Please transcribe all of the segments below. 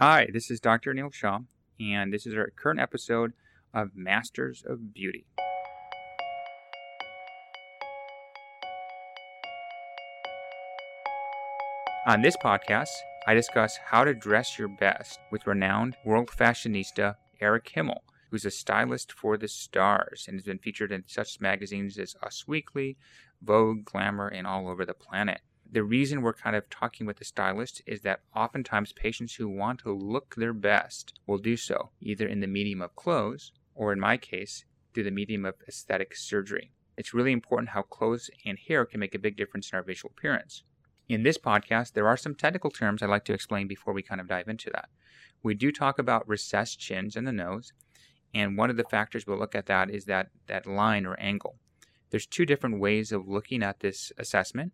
Hi, this is Dr. Neil Shaw, and this is our current episode of Masters of Beauty. On this podcast, I discuss how to dress your best with renowned world fashionista Eric Himel, who's a stylist for the stars and has been featured in such magazines as Us Weekly, Vogue, Glamour, and all over the planet. The reason we're kind of talking with the stylist is that oftentimes patients who want to look their best will do so either in the medium of clothes or, in my case, through the medium of aesthetic surgery. It's really important how clothes and hair can make a big difference in our visual appearance. In this podcast, there are some technical terms I'd like to explain before we kind of dive into that. We do talk about recessed chins and the nose, and one of the factors we'll look at that is that, that line or angle. There's two different ways of looking at this assessment.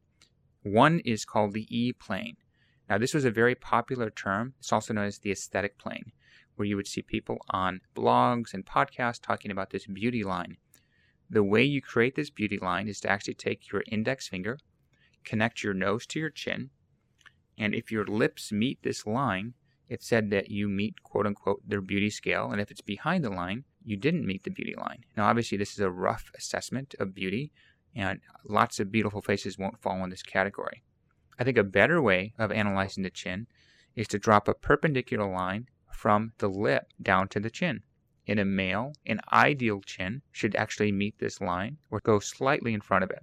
One is called the E plane. Now, this was a very popular term. It's also known as the aesthetic plane, where you would see people on blogs and podcasts talking about this beauty line. The way you create this beauty line is to actually take your index finger, connect your nose to your chin, and if your lips meet this line, it's said that you meet quote unquote their beauty scale, and if it's behind the line, you didn't meet the beauty line. Now, obviously, this is a rough assessment of beauty, and lots of beautiful faces won't fall in this category. I think a better way of analyzing the chin is to drop a perpendicular line from the lip down to the chin. In a male, an ideal chin should actually meet this line or go slightly in front of it.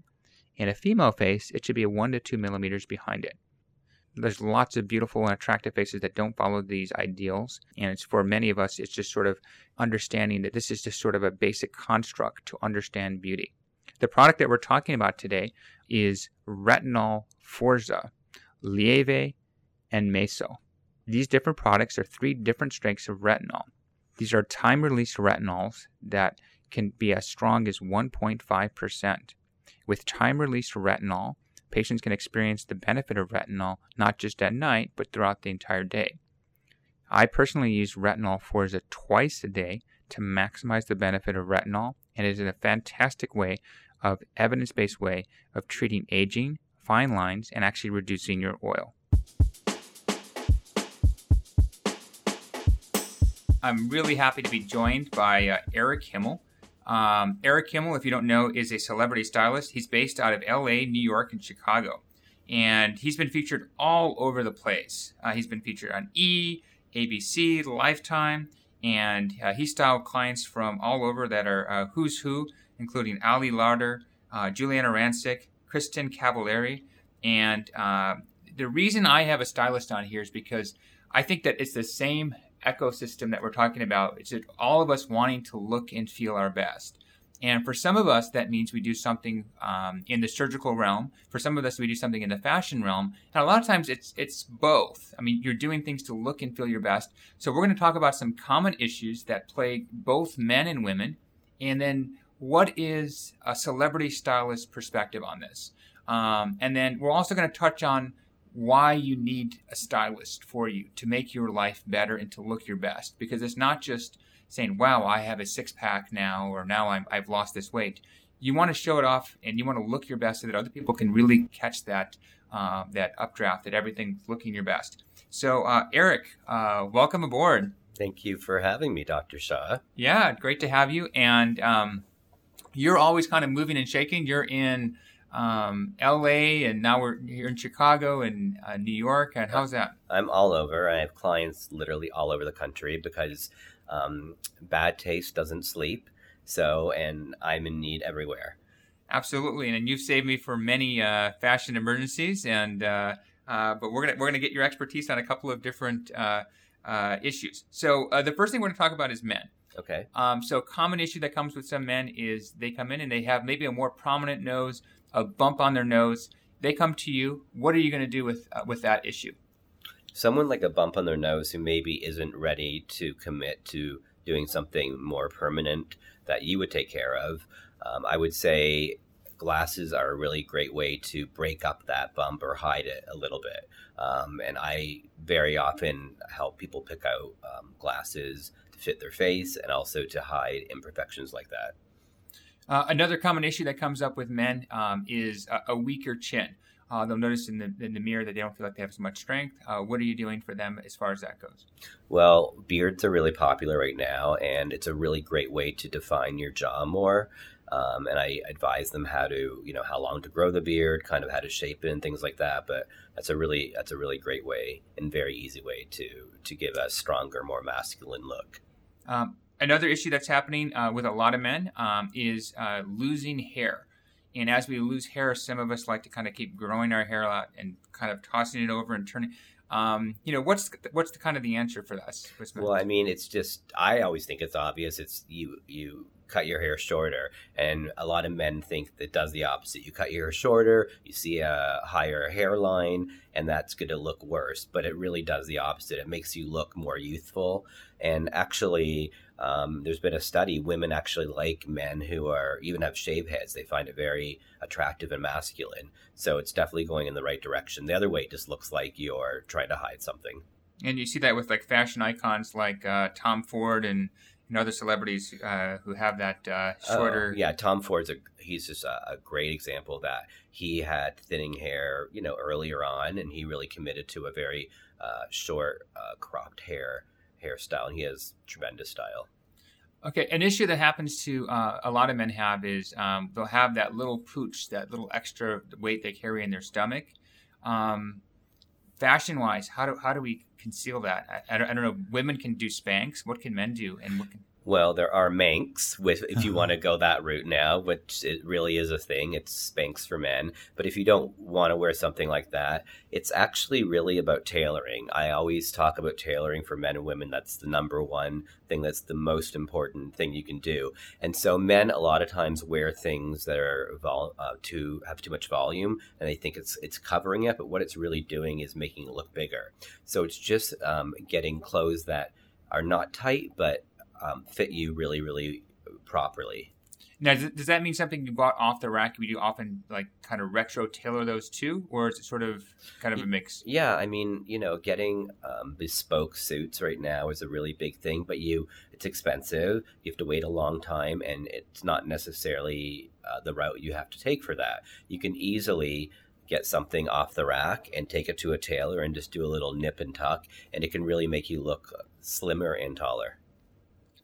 In a female face, it should be 1 to 2 millimeters behind it. There's lots of beautiful and attractive faces that don't follow these ideals. And it's for many of us, it's just sort of understanding that this is just sort of a basic construct to understand beauty. The product that we're talking about today is Retinol Forza, Lieve, and Meso. These different products are three different strengths of retinol. These are time release retinols that can be as strong as 1.5%. With time release retinol, patients can experience the benefit of retinol not just at night, but throughout the entire day. I personally use retinol Forza twice a day to maximize the benefit of retinol, and it is a fantastic way of evidence-based way of treating aging, fine lines, and actually reducing your oil. I'm really happy to be joined by uh, Eric Himel. Um, Eric Himel, if you don't know, is a celebrity stylist. He's based out of LA, New York, and Chicago. And he's been featured all over the place. Uh, he's been featured on E, ABC, Lifetime, and uh, he styled clients from all over that are uh, who's who, including Ali Larter, uh, Giuliana Rancic, Kristin Cavallari. And uh, the reason I have a stylist on here is because I think that it's the same ecosystem that we're talking about. It's all of us wanting to look and feel our best. And for some of us, that means we do something um, in the surgical realm. For some of us, we do something in the fashion realm. And a lot of times, it's it's both. I mean, you're doing things to look and feel your best. So we're going to talk about some common issues that plague both men and women, and then what is a celebrity stylist perspective on this. Um, and then we're also going to touch on why you need a stylist for you to make your life better and to look your best. Because it's not just saying, wow, I have a six pack now, or now i have lost this weight. You want to show it off and you want to look your best so that other people can really catch that, uh, that updraft, that everything's looking your best. So, uh, Eric, uh, welcome aboard. Thank you for having me, Dr. Shaw. Yeah, great to have you. And um, you're always kind of moving and shaking. You're in um, LA, and now we're here in Chicago and uh, New York. And how's that? I'm all over. I have clients literally all over the country because um, bad taste doesn't sleep. So, and I'm in need everywhere. Absolutely, and you've saved me for many uh, fashion emergencies. And uh, uh, but we're gonna we're gonna get your expertise on a couple of different uh, uh, issues. So the first thing we're gonna talk about is men. Okay. Um, so a common issue that comes with some men is they come in and they have maybe a more prominent nose a bump on their nose. They come to you. What are you going to do with uh, with that issue? Someone like a bump on their nose who maybe isn't ready to commit to doing something more permanent that you would take care of. Um, I would say glasses are a really great way to break up that bump or hide it a little bit. Um, and I very often help people pick out um, glasses to fit their face and also to hide imperfections like that. Uh, another common issue that comes up with men um, is a, a, weaker chin. Uh, they'll notice in the in the mirror that they don't feel like they have as much strength. Uh, what are you doing for them as far as that goes? Well, beards are really popular right now, and it's a really great way to define your jaw more. Um, and I advise them how to, you know, how long to grow the beard, kind of how to shape it, and things like that. But that's a really that's a really great way and very easy way to to give a stronger, more masculine look. Um, another issue that's happening uh, with a lot of men um, is uh, losing hair. And as we lose hair, some of us like to kind of keep growing our hair out and kind of tossing it over and turning. Um, you know, what's what's the kind of the answer for this? Well, I mean, it's just I always think it's obvious. It's you you cut your hair shorter. And a lot of men think that does the opposite. You cut your hair shorter, you see a higher hairline, and that's going to look worse. But it really does the opposite. It makes you look more youthful. And actually, um, there's been a study women actually like men who are even have shave heads. They find it very attractive and masculine. So it's definitely going in the right direction. The other way just looks like you're trying to hide something. And you see that with like fashion icons like uh, Tom Ford and and other celebrities uh, who have that uh, shorter. Uh, yeah, Tom Ford's a he's just a, a, great example of that. He had thinning hair, you know, earlier on, and he really committed to a very uh, short, uh, cropped hair hairstyle, and he has tremendous style. Okay, an issue that happens to uh, a lot of men have is um, they'll have that little pooch, that little extra weight they carry in their stomach. Um, fashion wise, how do how do we conceal that? I, I, don't, I, don't, know. Women can do Spanx. What can men do? And what can... Well, there are Manx, with if you want to go that route now, which it really is a thing. It's Spanx for men. But if you don't want to wear something like that, it's actually really about tailoring. I always talk about tailoring for men and women. That's the number one thing. That's the most important thing you can do. And so men a lot of times wear things that are vol- uh, too have too much volume, and they think it's it's covering it. But what it's really doing is making it look bigger. So it's just um, getting clothes that are not tight, but um, fit you really, really properly. Now, does that mean something you bought off the rack? We do often like kind of retro tailor those too, or is it sort of kind of a mix? Yeah, I mean, you know, getting um, bespoke suits right now is a really big thing, but you it's expensive. You have to wait a long time, and it's not necessarily uh, the route you have to take for that. You can easily get something off the rack and take it to a tailor and just do a little nip and tuck, and it can really make you look slimmer and taller.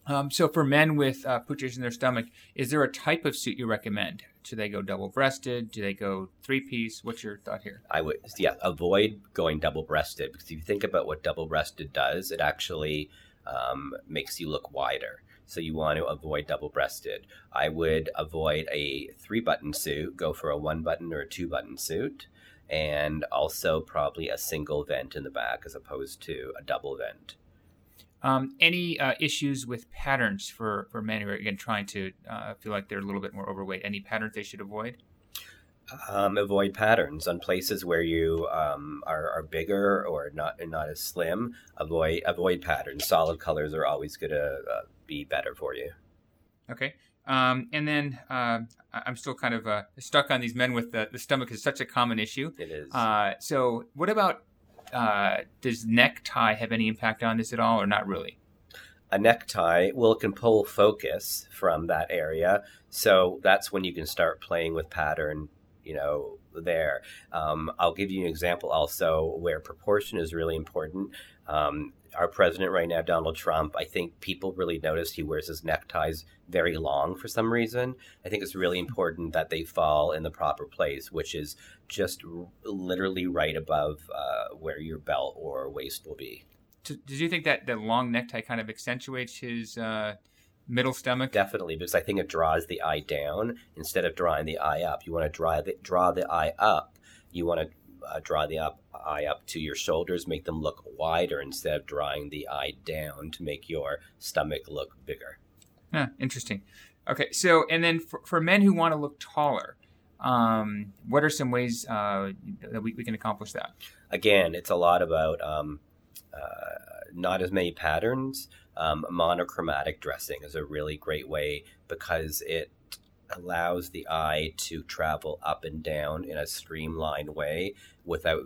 Um, so for men with uh, pooches in their stomach, is there a type of suit you recommend? Do they go double breasted? Do they go three piece? What's your thought here? I would yeah avoid going double breasted because if you think about what double breasted does, it actually um, makes you look wider. So you want to avoid double breasted. I would avoid a three button suit. Go for a one button or a two button suit, and also probably a single vent in the back as opposed to a double vent. Um, any uh, issues with patterns for, for men who are again trying to uh, feel like they're a little bit more overweight? Any patterns they should avoid? Um, avoid patterns on places where you um, are, are, bigger or not not as slim. Avoid avoid patterns. Solid colors are always going to uh, be better for you. Okay. Um, and then uh, I'm still kind of uh, stuck on these men with the, the stomach is such a common issue. It is. Uh, so what about uh, does necktie have any impact on this at all, or not really? A necktie, well, it can pull focus from that area, so that's when you can start playing with pattern. You know, there. Um, I'll give you an example also where proportion is really important. Um, our president right now, Donald Trump, I think people really notice he wears his neckties very long for some reason. I think it's really important that they fall in the proper place, which is just r- literally right above uh, where your belt or waist will be. Did you think that the long necktie kind of accentuates his uh, middle stomach? Definitely, because I think it draws the eye down instead of drawing the eye up. You want to draw the, draw the eye up. You want to uh, draw the up, eye up to your shoulders, make them look wider instead of drawing the eye down to make your stomach look bigger. Huh, interesting. Okay, so and then for, for men who want to look taller, um, what are some ways uh, that we, we, can accomplish that? Again, it's a lot about um, uh, not as many patterns. Um, monochromatic dressing is a really great way because it allows the eye to travel up and down in a streamlined way without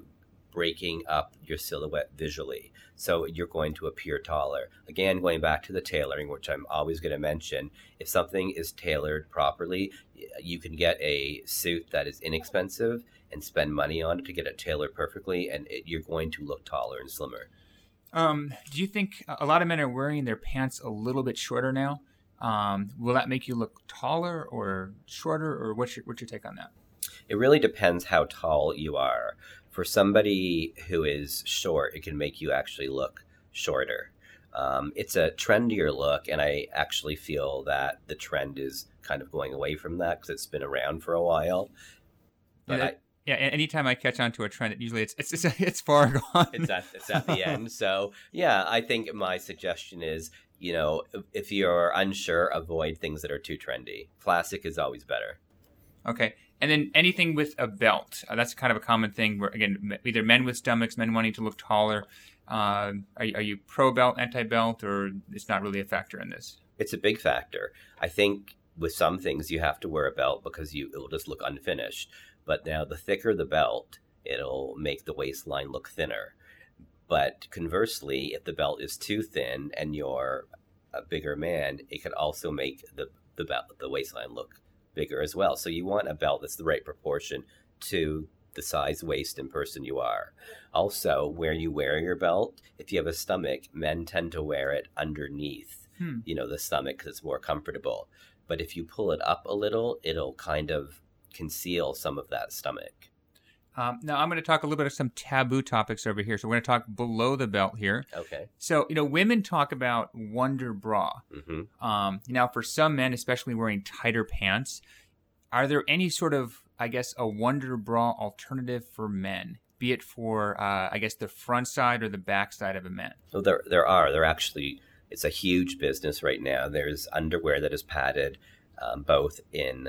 breaking up your silhouette visually. So you're going to appear taller. Again, going back to the tailoring, which I'm always going to mention, if something is tailored properly, you can get a suit that is inexpensive and spend money on it to get it tailored perfectly, and it, you're going to look taller and slimmer. Um, do you think a lot of men are wearing their pants a little bit shorter now? Um, will that make you look taller or shorter, or what's your, what's your take on that? It really depends how tall you are. For somebody who is short, it can make you actually look shorter. Um, it's a trendier look, and I actually feel that the trend is kind of going away from that because it's been around for a while. But yeah, I, yeah, anytime I catch on to a trend, it usually it's it's it's, it's far gone. It's at it's at the end. So yeah, I think my suggestion is you know if you're unsure, avoid things that are too trendy. Classic is always better. Okay, and then anything with a belt. Uh, that's kind of a common thing where, again, either men with stomachs, men wanting to look taller. Uh, are, are you pro belt, anti belt, or it's not really a factor in this? It's a big factor. I think with some things you have to wear a belt because you it'll just look unfinished. But now the thicker the belt, it'll make the waistline look thinner. But conversely, if the belt is too thin and you're a bigger man, it could also make the the belt the waistline look bigger as well. So you want a belt that's the right proportion to the size, waist, and person you are. Also, where you wear your belt, if you have a stomach, men tend to wear it underneath, hmm. you know, the stomach because it's more comfortable. But if you pull it up a little, it'll kind of conceal some of that stomach. Um, now I'm going to talk a little bit of some taboo topics over here. So we're going to talk below the belt here. Okay. So you know, women talk about wonder bra. Mm-hmm. Um, now, for some men, especially wearing tighter pants, are there any sort of, I guess, a wonder bra alternative for men? Be it for, uh, I guess, the front side or the back side of a man. Well, there there are. There actually, it's a huge business right now. There's underwear that is padded, um, both in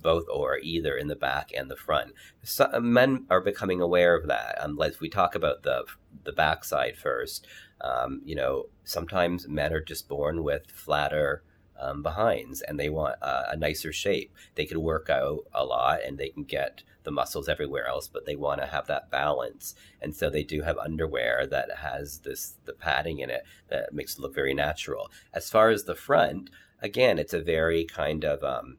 both or either in the back and the front. So, men are becoming aware of that. Um, if we talk about the the backside first, um, you know, sometimes men are just born with flatter um, behinds and they want a, a nicer shape. They can work out a lot and they can get the muscles everywhere else, but they want to have that balance. And so they do have underwear that has this the padding in it that makes it look very natural. As far as the front, again, it's a very kind of um,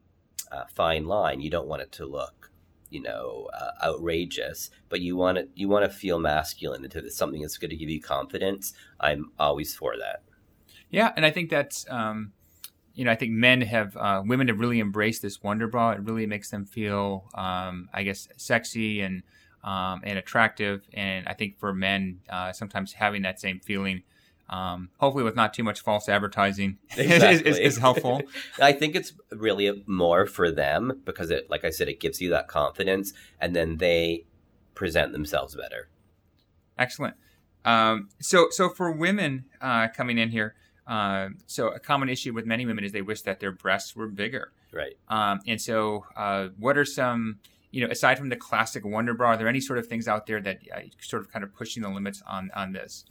uh, fine line. You don't want it to look, you know, uh, outrageous, but you want it. You want to feel masculine into something that's going to give you confidence. I'm always for that. Yeah, and I think that's. Um, you know, I think men have, uh, women have really embraced this Wonder Bra. It really makes them feel, um, I guess, sexy and um, and attractive. And I think for men, uh, sometimes having that same feeling um, hopefully with not too much false advertising exactly. is, is, is, helpful. I think it's really more for them because it, like I said, it gives you that confidence, and then they present themselves better. Excellent. Um, so, so for women uh, coming in here, uh, so a common issue with many women is they wish that their breasts were bigger. Right. Um, and so, uh, what are some you know, aside from the classic Wonder Bra, are there any sort of things out there that uh, sort of kind of pushing the limits on on this?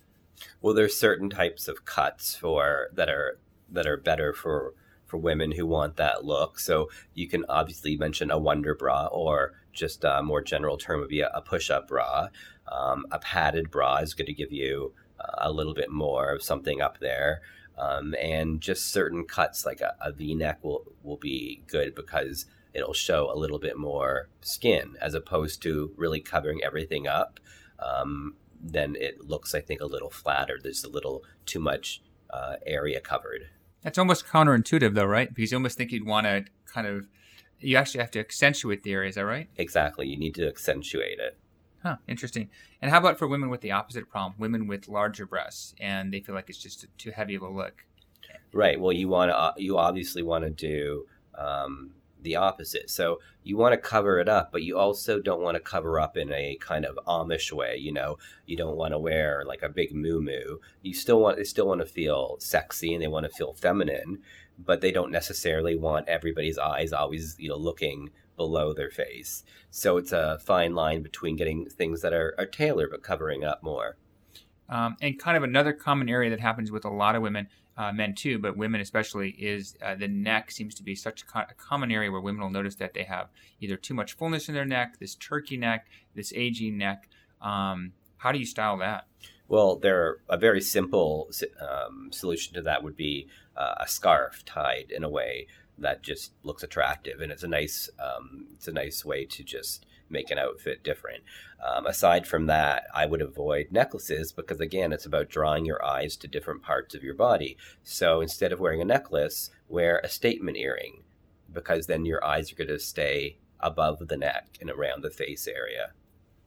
Well, there's certain types of cuts for that are that are better for for women who want that look. So you can obviously mention a wonder bra, or just a more general term would be a, a push-up bra. Um, a padded bra is going to give you a little bit more of something up there. Um, and just certain cuts like a a V-neck will will be good because it'll show a little bit more skin as opposed to really covering everything up. Um, then it looks, I think, a little flat or There's a little too much uh, area covered. That's almost counterintuitive, though, right? Because you almost think you'd want to kind of, you actually have to accentuate the area. Is that right? Exactly. You need to accentuate it. Huh, interesting. And how about for women with the opposite problem, women with larger breasts, and they feel like it's just too heavy of a look? Right. Well, you want to, uh, you obviously want to do um, the opposite. So you want to cover it up, but you also don't want to cover up in a kind of Amish way. You know, you don't want to wear like a big moo moo. You still want they still want to feel sexy and they want to feel feminine, but they don't necessarily want everybody's eyes always you know looking below their face. So it's a fine line between getting things that are, are tailored but covering up more. Um, and kind of another common area that happens with a lot of women uh, men too, but women especially, is uh, the neck seems to be such a, co- a, common area where women will notice that they have either too much fullness in their neck, this turkey neck, this aging neck. Um, How do you style that? Well, there a very simple um, solution to that would be uh, a scarf tied in a way that just looks attractive, and it's a nice um, it's a nice way to just make an outfit different. Um, aside from that, I would avoid necklaces because again, it's about drawing your eyes to different parts of your body. So instead of wearing a necklace, wear a statement earring because then your eyes are going to stay above the neck and around the face area.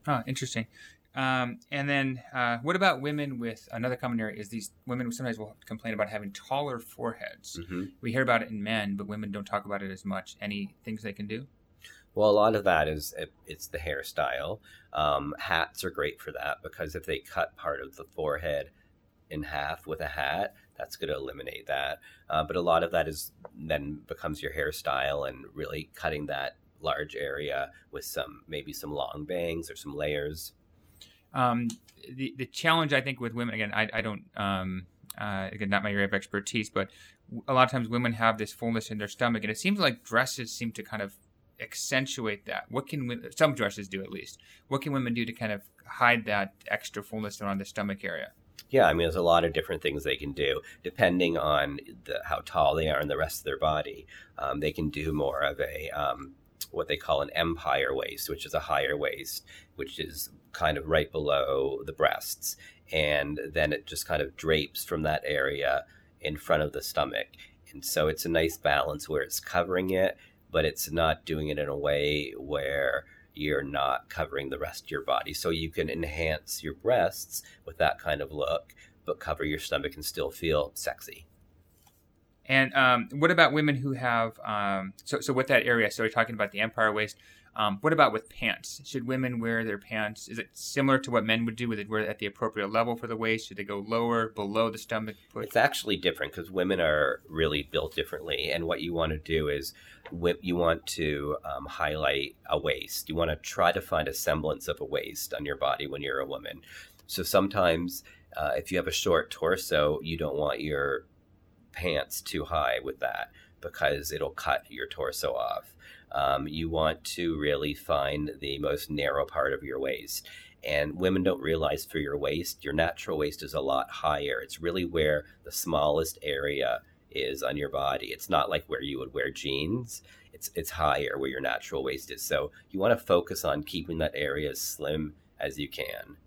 Oh, interesting. Um, and then, uh, what about women with another common area? Is these women sometimes will complain about having taller foreheads. Mm-hmm. We hear about it in men, but women don't talk about it as much. Any things they can do? Well, a lot of that is it, it's the hairstyle. Um, hats are great for that because if they cut part of the forehead in half with a hat, that's going to eliminate that. Uh, but a lot of that is then becomes your hairstyle and really cutting that large area with some maybe some long bangs or some layers. Um, the the challenge I think with women again, I, I don't um, uh, again not my area of expertise, but a lot of times women have this fullness in their stomach, and it seems like dresses seem to kind of accentuate that. What can some dresses do at least? What can women do to kind of hide that extra fullness around the stomach area? Yeah, I mean, there's a lot of different things they can do depending on the, how tall they are and the rest of their body. Um, they can do more of a um, what they call an empire waist, which is a higher waist, which is kind of right below the breasts. And then it just kind of drapes from that area in front of the stomach. And so it's a nice balance where it's covering it, but it's not doing it in a way where you're not covering the rest of your body. So you can enhance your breasts with that kind of look, but cover your stomach and still feel sexy. And um, what about women who have um, so so with that area? So we're talking about the empire waist. Um, what about with pants? Should women wear their pants? Is it similar to what men would do? Would it wear at the appropriate level for the waist? Should they go lower, below the stomach? It's actually different because women are really built differently. And what you want to do is you want to um, highlight a waist. You want to try to find a semblance of a waist on your body when you're a woman. So sometimes, uh, if you have a short torso, you don't want your pants too high with that because it'll cut your torso off. Um, you want to really find the most narrow part of your waist. And women don't realize for your waist, your natural waist is a lot higher. It's really where the smallest area is on your body. It's not like where you would wear jeans. It's it's higher where your natural waist is. So you want to focus on keeping that area as slim as you can.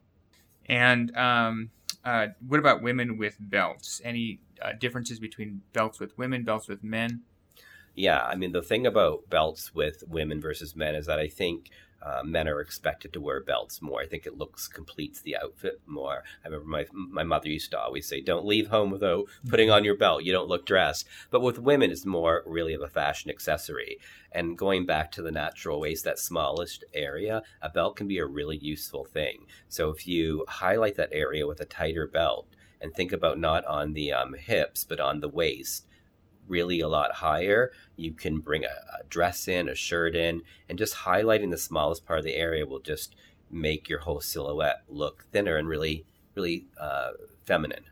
And um, uh, what about women with belts? Any uh, differences between belts with women, belts with men? Yeah, I mean the thing about belts with women versus men is that I think uh, men are expected to wear belts more. I think it looks completes the outfit more. I remember my my mother used to always say, "Don't leave home without putting on your belt. You don't look dressed." But with women, it's more really of a fashion accessory. And going back to the natural waist, that smallest area, a belt can be a really useful thing. So if you highlight that area with a tighter belt and think about not on the um, hips but on the waist really a lot higher. You can bring a, a, dress in, a shirt in, and just highlighting the smallest part of the area will just make your whole silhouette look thinner and really, really uh, feminine.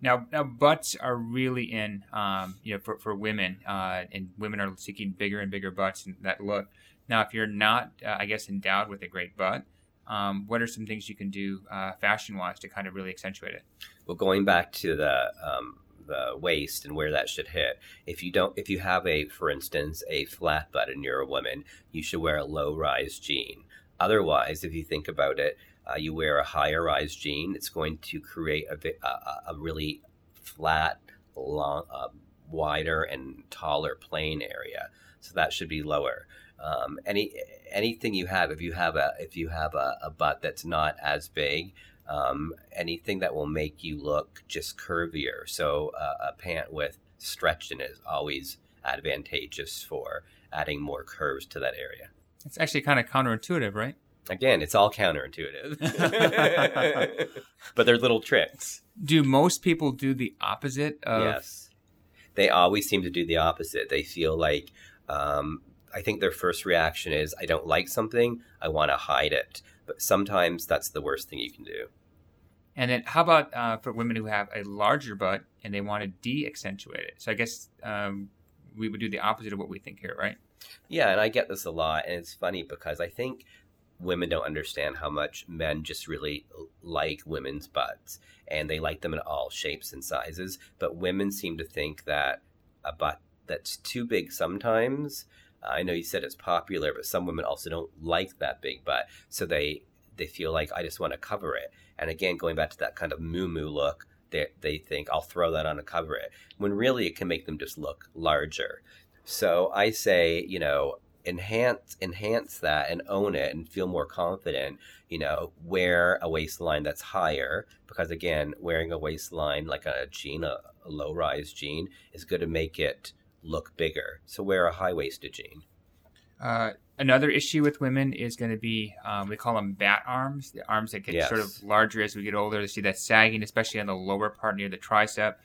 Now, now butts are really in, um, you know, for, for women, uh, and women are seeking bigger and bigger butts and that look. Now, if you're not, uh, I guess, endowed with a great butt, um, what are some things you can do uh, fashion wise to kind of really accentuate it? Well, going back to the um, the waist and where that should hit. If you don't, if you have a, for instance, a flat butt and you're a woman, you should wear a low rise jean. Otherwise, if you think about it, uh, you wear a higher rise jean, it's going to create a, a, a really flat, long, uh, wider, and taller plane area. So that should be lower. Um, any anything you have, if you have a if you have a, a butt that's not as big, um, anything that will make you look just curvier. So uh, a pant with stretch in it is always advantageous for adding more curves to that area. It's actually kind of counterintuitive, right? Again, it's all counterintuitive. but they're little tricks. Do most people do the opposite of Yes. They always seem to do the opposite. They feel like um, I think their first reaction is I don't like something, I want to hide it. But sometimes that's the worst thing you can do. And then, how about uh, for women who have a larger butt and they want to de-accentuate it? So I guess um, we would do the opposite of what we think here, right? Yeah, and I get this a lot, and it's funny because I think women don't understand how much men just really like women's butts and they like them in all shapes and sizes. But women seem to think that a butt that's too big sometimes. I know you said it's popular, but some women also don't like that big butt, so they they feel like I just want to cover it. And again, going back to that kind of moo moo look, they they think I'll throw that on and cover it, when really it can make them just look larger. So I say, you know, enhance enhance that and own it and feel more confident you know wear a waistline that's higher because again wearing a waistline like a jean a, a low rise jean is going to make it look bigger so wear a high waisted jean uh, another issue with women is going to be um, we call them bat arms the arms that get yes. sort of larger as we get older to see that sagging especially on the lower part near the tricep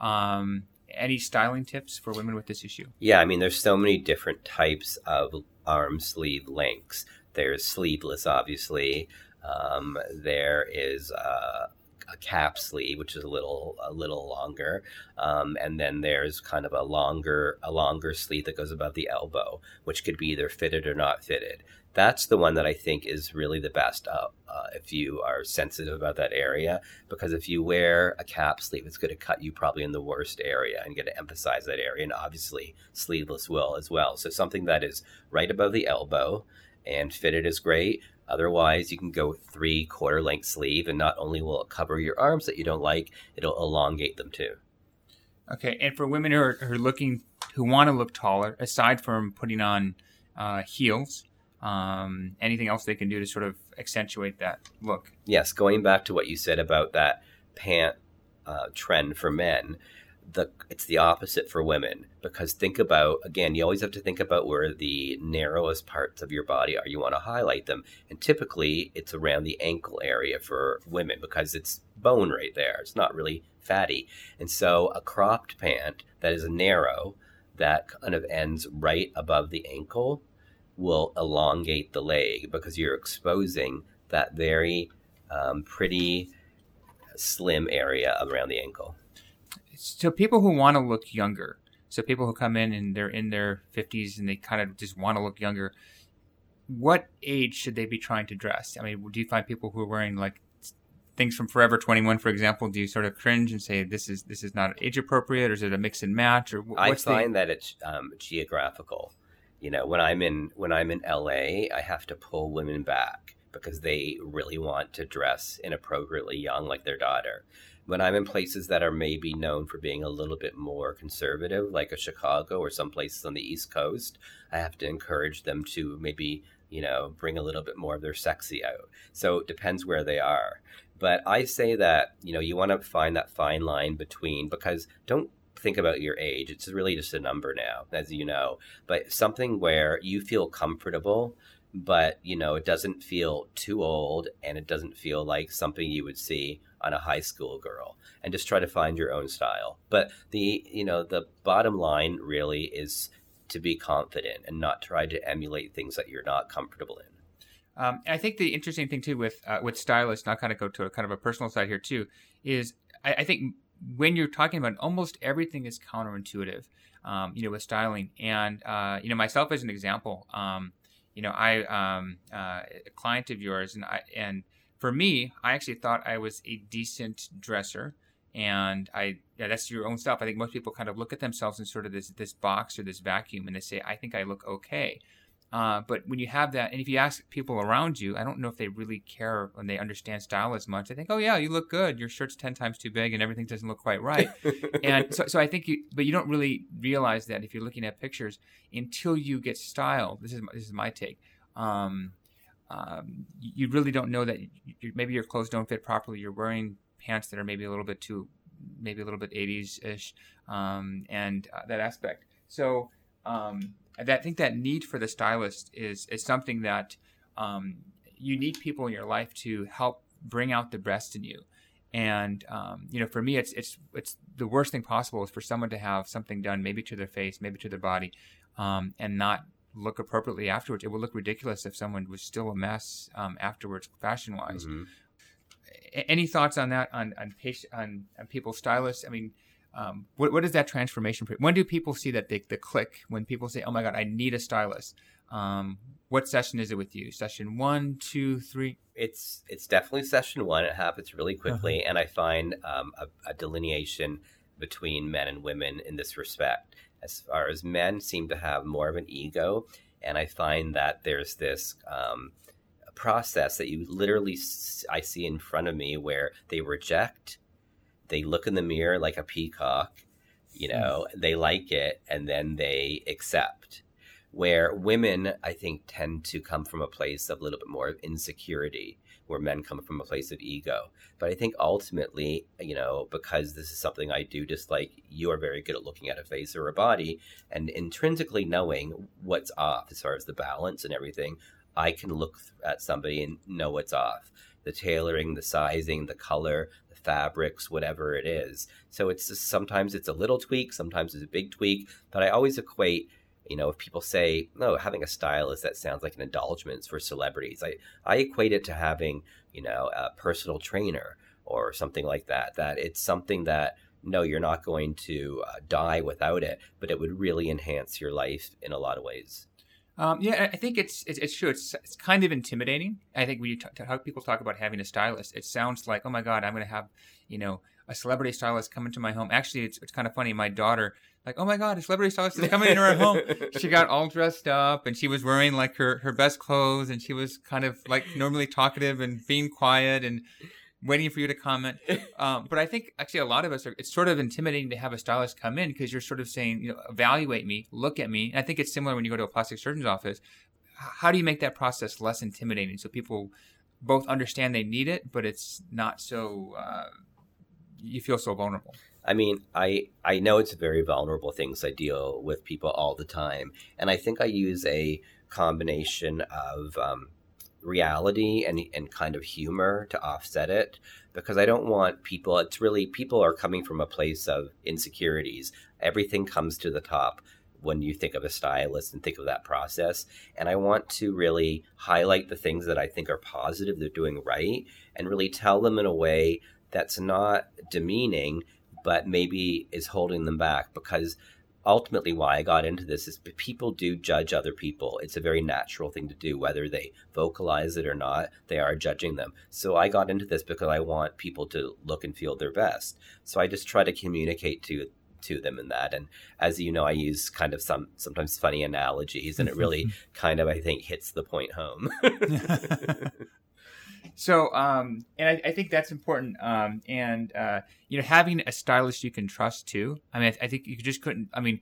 um, any styling tips for women with this issue? Yeah, I mean, there's so many different types of arm sleeve lengths. There's sleeveless, obviously. Um, there is uh, a cap sleeve, which is a little a little longer, um, and then there's kind of a longer a longer sleeve that goes above the elbow, which could be either fitted or not fitted that's the one that I think is really the best uh, uh, if you are sensitive about that area. Because if you wear a cap sleeve, it's going to cut you probably in the worst area and going to emphasize that area. And obviously, sleeveless will as well. So something that is right above the elbow and fitted is great. Otherwise, you can go three quarter length sleeve, and not only will it cover your arms that you don't like, it'll elongate them too. Okay, and for women who are, who are looking, who want to look taller, aside from putting on uh, heels, um, anything else they can do to sort of accentuate that look. Yes, going back to what you said about that pant uh, trend for men, the it's the opposite for women. Because think about again you always have to think about where the narrowest parts of your body are. You want to highlight them. And typically it's around the ankle area for women because it's bone right there. It's not really fatty. And so a cropped pant that is narrow that kind of ends right above the ankle will elongate the leg because you're exposing that very um, pretty slim area around the ankle. So people who want to look younger, so people who come in and they're in their 50s and they kind of just want to look younger, what age should they be trying to dress? I mean, do you find people who are wearing like things from Forever 21, for example, do you sort of cringe and say this is this is not age appropriate, or is it a mix and match, or I find the... that it's um, geographical you know when i'm in when i'm in la i have to pull women back because they really want to dress inappropriately young like their daughter when i'm in places that are maybe known for being a little bit more conservative like a chicago or some places on the east coast i have to encourage them to maybe you know bring a little bit more of their sexy out so it depends where they are but i say that you know you want to find that fine line between because don't think about your age. It's really just a number now, as you know. But something where you feel comfortable, but you know, it doesn't feel too old and it doesn't feel like something you would see on a high school girl. And just try to find your own style. But the you know, the bottom line really is to be confident and not try to emulate things that you're not comfortable in. Um, I think the interesting thing too with uh, with stylists, not kind of go to a kind of a personal side here too, is I, I think when you're talking about almost everything is counterintuitive, um, you know, with styling. And, uh, you know, myself as an example, um, you know, I, um, uh, a client of yours and I, and for me, I actually thought I was a decent dresser. And I, yeah, that's your own stuff. I think most people kind of look at themselves in sort of this, this box or this vacuum and they say, I think I look okay. Uh, but when you have that, and if you ask people around you, I don't know if they really care when they understand style as much. They think, oh yeah, you look good. Your shirt's ten times too big, and everything doesn't look quite right. and so, so I think you, but you don't really realize that if you're looking at pictures until you get styled. This is this is my take. Um, um, you really don't know that you, maybe your clothes don't fit properly. You're wearing pants that are maybe a little bit too, maybe a little bit 80s ish, um, and uh, that aspect. So um, I think that need for the stylist is is something that um, you need people in your life to help bring out the best in you. And um, you know, for me, it's it's it's the worst thing possible is for someone to have something done, maybe to their face, maybe to their body, um, and not look appropriately afterwards. It would look ridiculous if someone was still a mess um, afterwards, fashion wise. Mm-hmm. Any thoughts on that on on, patient, on on people's stylists? I mean, um, what, what is that transformation? When do people see that they, the click? When people say, "Oh my God, I need a stylist," um, what session is it with you? Session one, two, three? It's it's definitely session one. It happens really quickly, uh-huh. and I find um, a, a delineation between men and women in this respect. As far as men seem to have more of an ego, and I find that there's this um, process that you literally I see in front of me where they reject, they look in the mirror like a peacock, you hmm. know, mm. they like it, and then they accept where women, I think, tend to come from a place of a little bit more insecurity, where men come from a place of ego. But I think ultimately, you know, because this is something I do, just like you are very good at looking at a face or a body and intrinsically knowing what's off as far as the balance and everything, I can look at somebody and know what's off. The tailoring, the sizing, the color, the fabrics, whatever it is. So it's just, sometimes it's a little tweak, sometimes it's a big tweak, but I always equate you know, if people say, no, having a stylist, that sounds like an indulgence for celebrities. I, I equate it to having, you know, a personal trainer or something like that, that it's something that, no, you're not going to uh, die without it, but it would really enhance your life in a lot of ways. Um, yeah, I think it's, it's, it's true. It's it's kind of intimidating. I think when you talk, how people talk about having a stylist, it sounds like, oh my god, I'm going to have you know a celebrity stylist come into my home. Actually, it's it's kind of funny. My daughter like, oh my god, a celebrity stylist is coming into our home. she got all dressed up and she was wearing like her, her best clothes and she was kind of like normally talkative and being quiet and waiting for you to comment. Um, but I think actually a lot of us are, it's sort of intimidating to have a stylist come in because you're sort of saying, you know, evaluate me, look at me. And I think it's similar when you go to a plastic surgeon's office. How do you make that process less intimidating so people both understand they need it, but it's not so, uh, you feel so vulnerable? I mean, I I know it's very vulnerable things I deal with people all the time, and I think I use a combination of um, reality and and kind of humor to offset it because I don't want people. It's really people are coming from a place of insecurities. Everything comes to the top when you think of a stylist and think of that process. And I want to really highlight the things that I think are positive, they're doing right, and really tell them in a way that's not demeaning but maybe is holding them back because ultimately why I got into this is people do judge other people. It's a very natural thing to do, whether they vocalize it or not, they are judging them. So I got into this because I want people to look and feel their best. So I just try to communicate to to them in that. And as you know, I use kind of some sometimes funny analogies and it really kind of I think hits the point home. So, um, and I, I, think that's important. Um, and uh, you know, having a stylist you can trust too. I mean, I, I, think you just couldn't. I mean,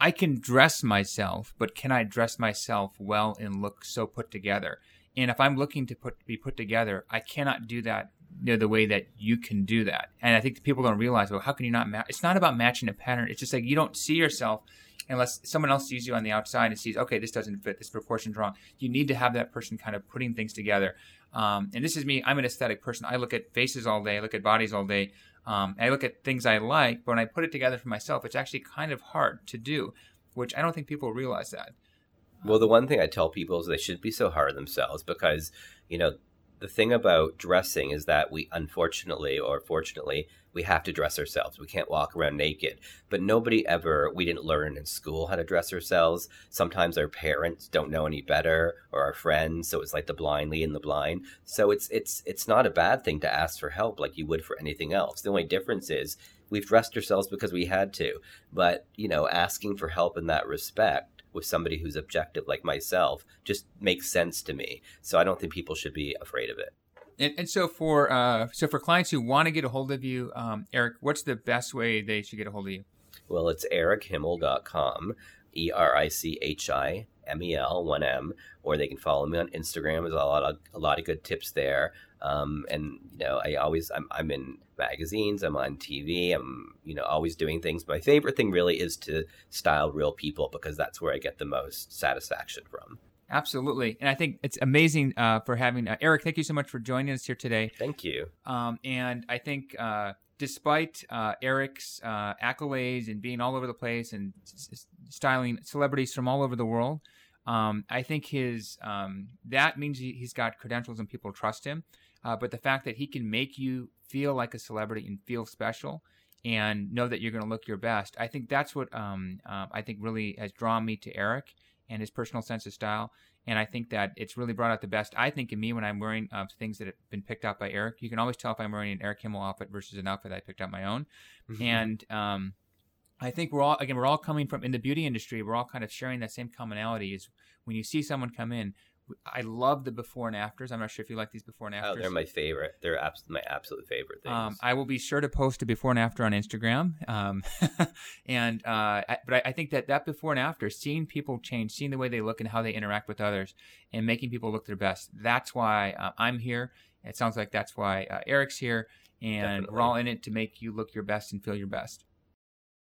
I can dress myself, but can I dress myself well and look so put together? And if I'm looking to put be put together, I cannot do that you know, the way that you can do that. And I think people don't realize, well, how can you not match? It's not about matching a pattern. It's just like you don't see yourself unless someone else sees you on the outside and sees, okay, this doesn't fit, this proportion's wrong. You need to have that person kind of putting things together. Um, and this is me. I'm an aesthetic person. I look at faces all day. I look at bodies all day. Um, I look at things I like, but when I put it together for myself, it's actually kind of hard to do, which I don't think people realize that. Well, the one thing I tell people is they shouldn't be so hard on themselves because, you know, the thing about dressing is that we unfortunately or fortunately we have to dress ourselves. We can't walk around naked. But nobody ever we didn't learn in school how to dress ourselves. Sometimes our parents don't know any better or our friends so it's like the blind leading the blind. So it's it's it's not a bad thing to ask for help like you would for anything else. The only difference is we've dressed ourselves because we had to. But you know asking for help in that respect with somebody who's objective like myself just makes sense to me. So I don't think people should be afraid of it. And, and so for uh, so for clients who want to get a hold of you, um, Eric, what's the best way they should get a hold of you? Well, it's erichimel.com, E R I C H I M E L, one M, or they can follow me on Instagram. There's a lot of a lot of good tips there. Um, and you know, I always I'm, I'm in magazines, I'm on TV, I'm you know always doing things. My favorite thing really is to style real people because that's where I get the most satisfaction from. Absolutely, and I think it's amazing uh, for having uh, Eric. Thank you so much for joining us here today. Thank you. Um, and I think uh, despite uh, Eric's uh, accolades and being all over the place and s- styling celebrities from all over the world, um, I think his um, that means he, has got credentials and people trust him. Uh, but the fact that he can make you feel like a celebrity and feel special and know that you're going to look your best, I think that's what um, uh, I think really has drawn me to Eric. and his personal sense of style. And I think that it's really brought out the best. I think in me when I'm wearing uh, things that have been picked out by Eric, you can always tell if I'm wearing an Eric Himel outfit versus an outfit I picked out my own. Mm-hmm. And um, I think we're all again we're all coming from in the beauty industry. We're all kind of sharing that same commonality. Is when you see someone come in, I love the before and afters. I'm not sure if you like these before and afters. Oh, they're my favorite. They're abs- my absolute favorite things. Um, I will be sure to post a before and after on Instagram. Um, and uh, I, but I, I, think that that before and after, seeing people change, seeing the way they look and how they interact with others, and making people look their best. That's why uh, I'm here. It sounds like that's why uh, Eric's here, and Definitely. we're all in it to make you look your best and feel your best.